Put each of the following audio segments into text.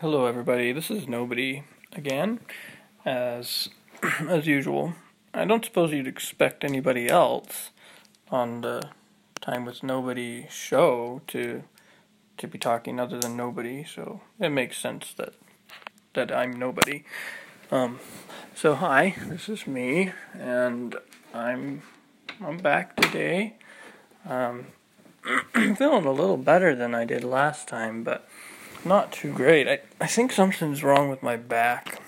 Hello, everybody. This is Nobody again, as as usual. I don't suppose you'd expect anybody else on the Time with Nobody show to to be talking other than Nobody, so it makes sense that that I'm Nobody. Um, so hi, this is me, and I'm I'm back today. Um, I'm feeling a little better than I did last time, but not too great. I, I think something's wrong with my back.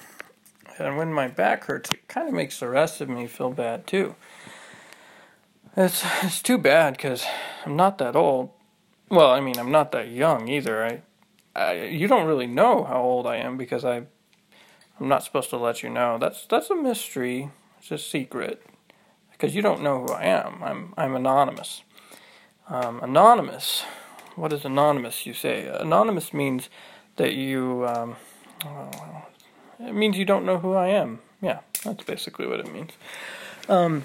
And when my back hurts, it kind of makes the rest of me feel bad too. It's, it's too bad because I'm not that old. Well, I mean, I'm not that young either. I, I, you don't really know how old I am because I, I'm not supposed to let you know. That's that's a mystery. It's a secret because you don't know who I am. I'm I'm anonymous. Um, anonymous what is anonymous, you say? Anonymous means that you, um, well, it means you don't know who I am. Yeah, that's basically what it means. Um,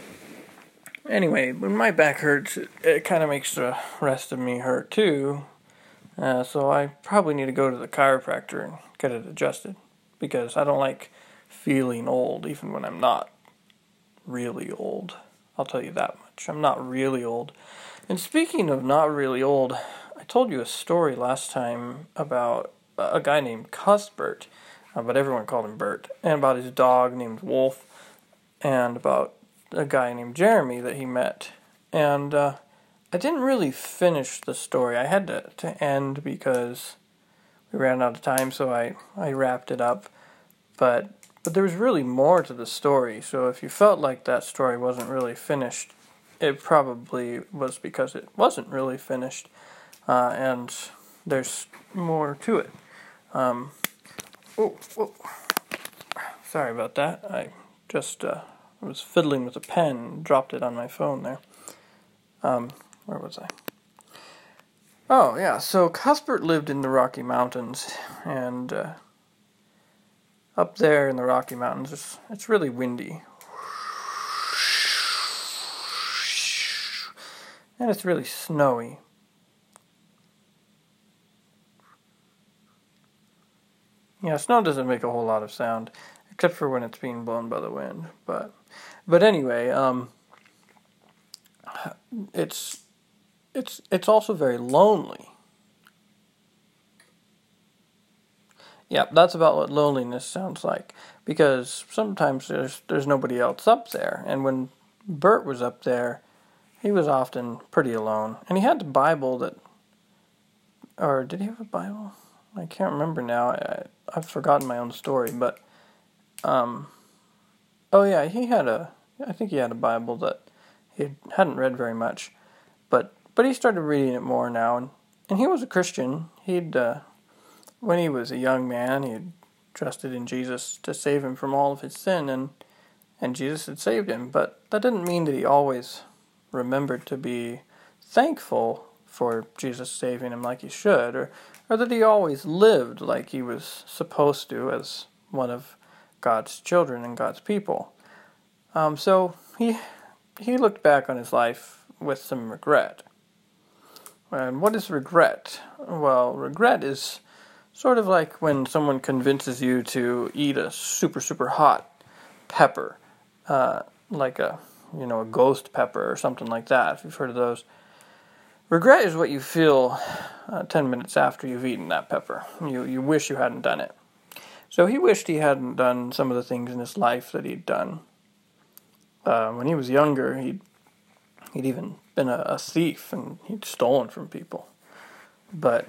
anyway, when my back hurts, it, it kind of makes the rest of me hurt too. Uh, so I probably need to go to the chiropractor and get it adjusted because I don't like feeling old, even when I'm not really old. I'll tell you that much. I'm not really old. And speaking of not really old, I told you a story last time about a guy named Cuthbert, uh, but everyone called him Bert, and about his dog named Wolf, and about a guy named Jeremy that he met. And uh, I didn't really finish the story. I had to, to end because we ran out of time, so I, I wrapped it up. But but there was really more to the story. So if you felt like that story wasn't really finished, it probably was because it wasn't really finished uh, and there's more to it. Um, oh, oh, sorry about that. I just uh, was fiddling with a pen, and dropped it on my phone there. Um, where was I? Oh yeah, so Cuthbert lived in the Rocky Mountains, and uh, up there in the Rocky Mountains, it's, it's really windy. And it's really snowy. Yeah, snow doesn't make a whole lot of sound, except for when it's being blown by the wind. But, but anyway, um, it's it's it's also very lonely. Yeah, that's about what loneliness sounds like. Because sometimes there's there's nobody else up there, and when Bert was up there, he was often pretty alone, and he had the Bible that, or did he have a Bible? I can't remember now. I, I've forgotten my own story, but um, oh yeah, he had a. I think he had a Bible that he hadn't read very much, but but he started reading it more now, and and he was a Christian. He'd uh, when he was a young man, he had trusted in Jesus to save him from all of his sin, and and Jesus had saved him. But that didn't mean that he always remembered to be thankful for Jesus saving him like he should, or or that he always lived like he was supposed to as one of God's children and God's people. Um, so he he looked back on his life with some regret. And what is regret? Well, regret is sort of like when someone convinces you to eat a super super hot pepper, uh, like a you know a ghost pepper or something like that. If you've heard of those. Regret is what you feel uh, 10 minutes after you've eaten that pepper. You, you wish you hadn't done it. So he wished he hadn't done some of the things in his life that he'd done. Uh, when he was younger, he'd, he'd even been a, a thief and he'd stolen from people. But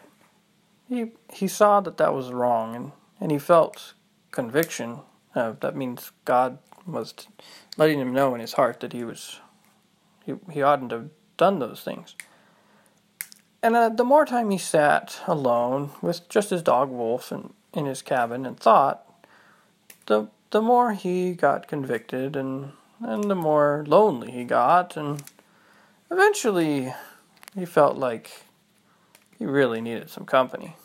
he, he saw that that was wrong and, and he felt conviction. Uh, that means God was letting him know in his heart that he was he, he oughtn't to have done those things. And uh, the more time he sat alone with just his dog Wolf in, in his cabin and thought, the the more he got convicted and and the more lonely he got and eventually he felt like he really needed some company.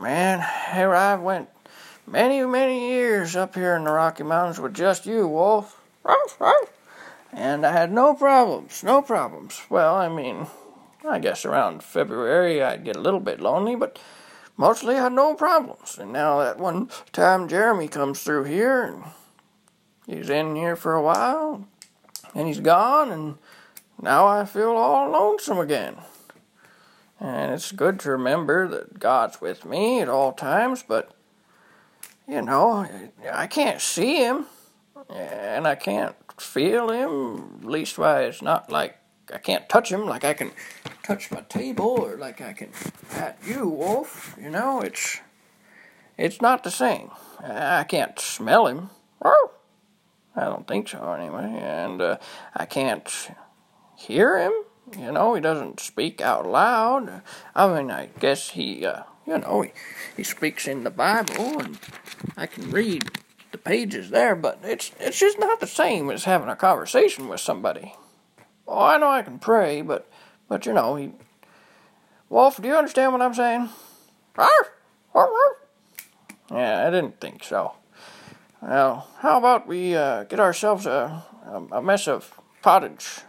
Man, here I went many, many years up here in the Rocky Mountains with just you, Wolf. And I had no problems, no problems. Well, I mean, I guess around February I'd get a little bit lonely, but mostly I had no problems. And now that one time Jeremy comes through here and he's in here for a while and he's gone and now I feel all lonesome again. And it's good to remember that God's with me at all times, but you know, I can't see him and I can't feel him. Leastwise, not like I can't touch him like I can touch my table or like I can pat you, Wolf. You know, it's it's not the same. I can't smell him. I don't think so anyway, and uh, I can't hear him. You know, he doesn't speak out loud. I mean, I guess he, uh, you know, he, he speaks in the Bible, and I can read the pages there, but it's it's just not the same as having a conversation with somebody. I know I can pray, but but you know, he. Wolf, do you understand what I'm saying? Yeah, I didn't think so. Well, how about we uh, get ourselves a, a, mess of pottage?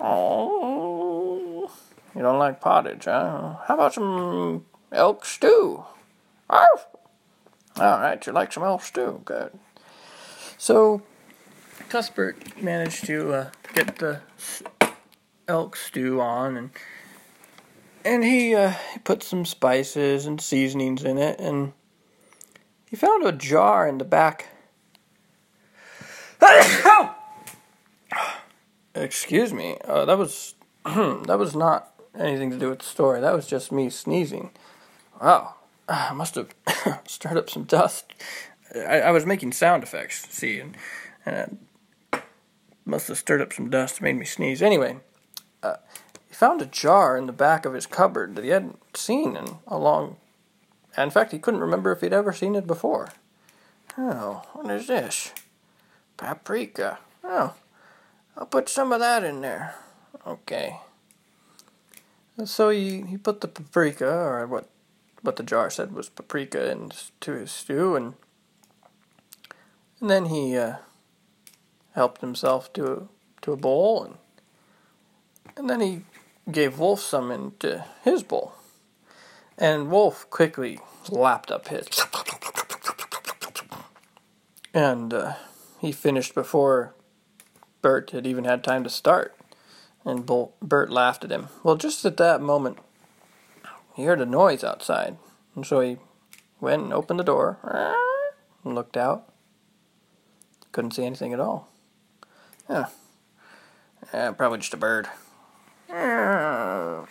Oh, you don't like pottage, huh? How about some elk stew? Arf! All right, you like some elk stew? Good. So, Cuthbert managed to uh, get the elk stew on, and and he, uh, put some spices and seasonings in it, and he found a jar in the back. Excuse me. Uh, that was that was not anything to do with the story. That was just me sneezing. Wow, I must have stirred up some dust. I, I, was making sound effects. See, and, and must have stirred up some dust, made me sneeze. Anyway, uh, he found a jar in the back of his cupboard that he hadn't seen in a long. In fact, he couldn't remember if he'd ever seen it before. Oh, what is this? Paprika. Oh, I'll put some of that in there. Okay. So he, he put the paprika, or what what the jar said was paprika, into his stew, and and then he uh, helped himself to a, to a bowl, and and then he gave Wolf some into his bowl, and Wolf quickly lapped up his, and uh, he finished before Bert had even had time to start. And Bert laughed at him. Well, just at that moment, he heard a noise outside, and so he went and opened the door and looked out. Couldn't see anything at all. Yeah. yeah probably just a bird. All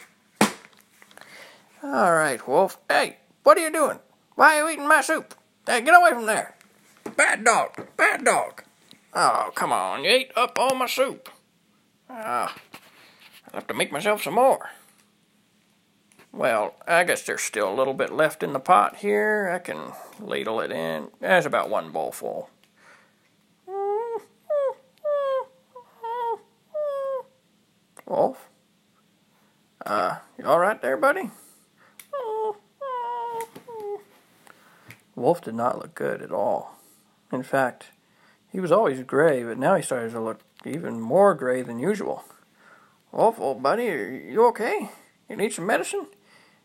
right, Wolf. Hey, what are you doing? Why are you eating my soup? Hey, get away from there. Bad dog. Bad dog. Oh, come on. You ate up all my soup. Ah, I'll have to make myself some more. Well, I guess there's still a little bit left in the pot here. I can ladle it in. There's about one bowl full. Wolf? Uh, you alright there, buddy? Wolf did not look good at all. In fact, he was always gray, but now he started to look even more gray than usual. Wolf, old buddy, are you okay? You need some medicine?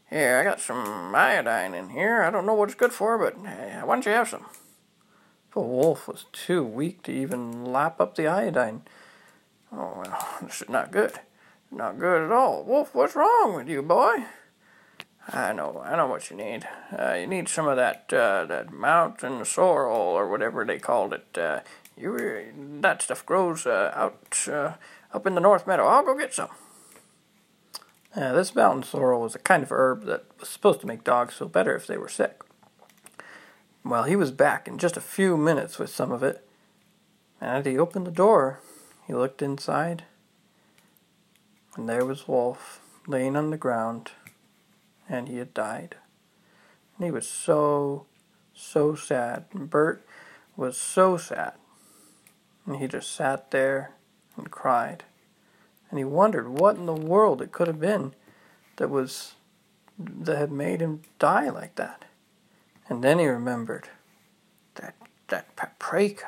Here, I got some iodine in here. I don't know what it's good for, but why don't you have some? The wolf was too weak to even lap up the iodine. Oh, well, this is not good. Not good at all. Wolf, what's wrong with you, boy? I know, I know what you need. Uh, you need some of that, uh, that mountain sorrel or whatever they called it. Uh, you, that stuff grows uh, out uh, up in the North Meadow. I'll go get some. Uh, this mountain sorrel was a kind of herb that was supposed to make dogs feel better if they were sick. Well, he was back in just a few minutes with some of it, and as he opened the door, he looked inside, and there was Wolf laying on the ground, and he had died. And he was so, so sad, and Bert was so sad. And he just sat there and cried and he wondered what in the world it could have been that was that had made him die like that. And then he remembered that that paprika.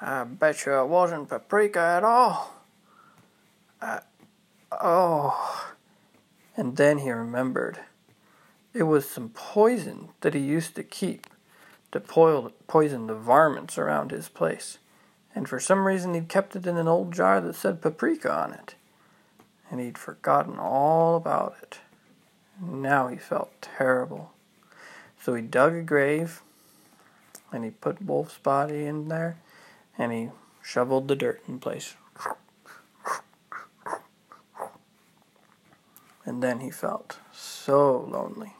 I bet you it wasn't paprika at all. I, oh. And then he remembered it was some poison that he used to keep to poison the varmints around his place. And for some reason, he'd kept it in an old jar that said paprika on it. And he'd forgotten all about it. Now he felt terrible. So he dug a grave and he put Wolf's body in there and he shoveled the dirt in place. And then he felt so lonely.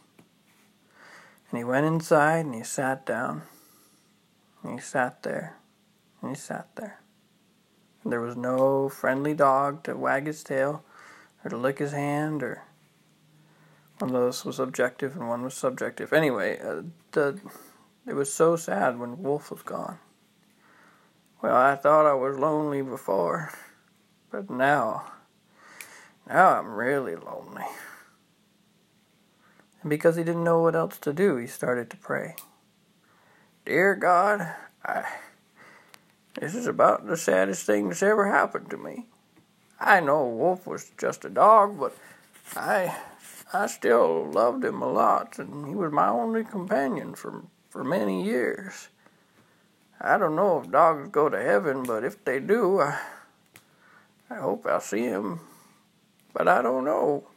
And he went inside and he sat down. And he sat there. And he sat there. And there was no friendly dog to wag his tail or to lick his hand or one of those was objective and one was subjective. Anyway, uh, the it was so sad when Wolf was gone. Well, I thought I was lonely before, but now, now I'm really lonely. And because he didn't know what else to do, he started to pray. Dear God, I, this is about the saddest thing that's ever happened to me. I know Wolf was just a dog, but I I still loved him a lot, and he was my only companion for, for many years. I don't know if dogs go to heaven, but if they do, I, I hope I'll see him. But I don't know.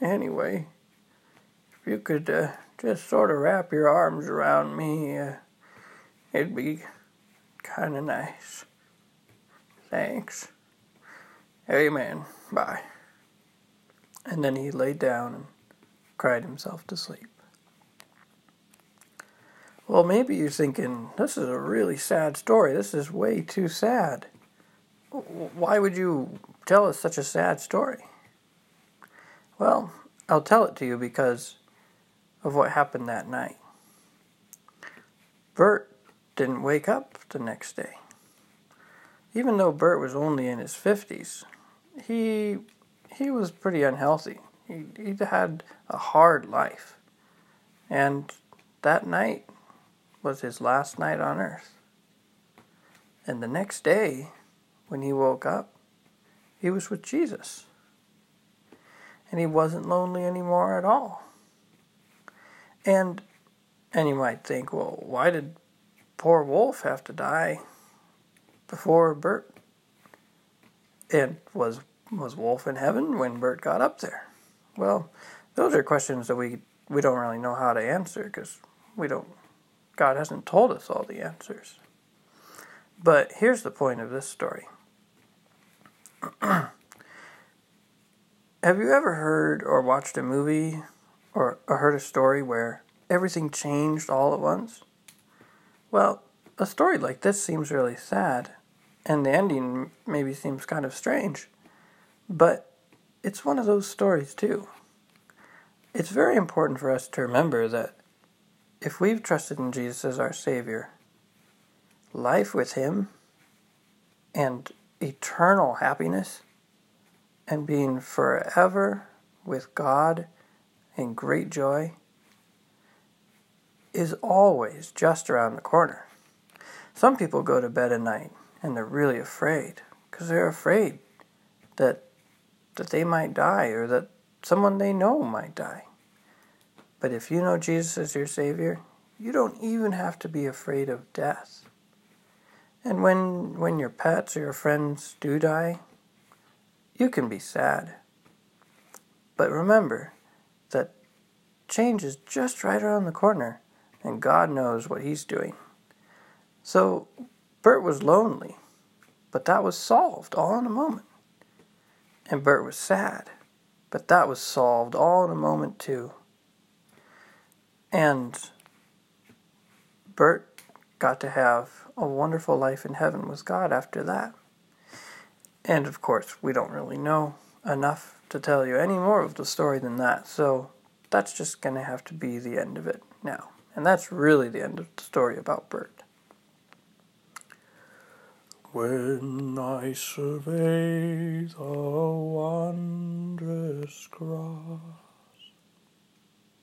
Anyway, if you could uh, just sort of wrap your arms around me, uh, it'd be kind of nice. Thanks. Amen. Bye. And then he lay down and cried himself to sleep. Well, maybe you're thinking, this is a really sad story. This is way too sad. Why would you tell us such a sad story? Well, I'll tell it to you because of what happened that night. Bert didn't wake up the next day. Even though Bert was only in his 50s, he he was pretty unhealthy. He he had a hard life. And that night was his last night on earth. And the next day, when he woke up, he was with Jesus. And he wasn't lonely anymore at all. And and you might think, well, why did poor Wolf have to die before Bert? And was was Wolf in heaven when Bert got up there? Well, those are questions that we we don't really know how to answer because we don't. God hasn't told us all the answers. But here's the point of this story. Have you ever heard or watched a movie or, heard a story where everything changed all at once? Well, a story like this seems really sad, and the ending maybe seems kind of strange. But it's one of those stories, too. It's very important for us to remember that if we've trusted in Jesus as our Savior, life with Him and eternal happiness and being forever with God in great joy is always just around the corner. Some people go to bed at night and they're really afraid because they're afraid that that they might die or that someone they know might die. But if you know Jesus as your Savior, you don't even have to be afraid of death. And when, when your pets or your friends do die, you can be sad. But remember that change is just right around the corner, and God knows what He's doing. So Bert was lonely, but that was solved all in a moment and Bert was sad. But that was solved all in a moment, too. And Bert got to have a wonderful life in heaven with God after that. And of course, we don't really know enough to tell you any more of the story than that, so that's just going to have to be the end of it now. And that's really the end of the story about Bert. When I survey the wondrous cross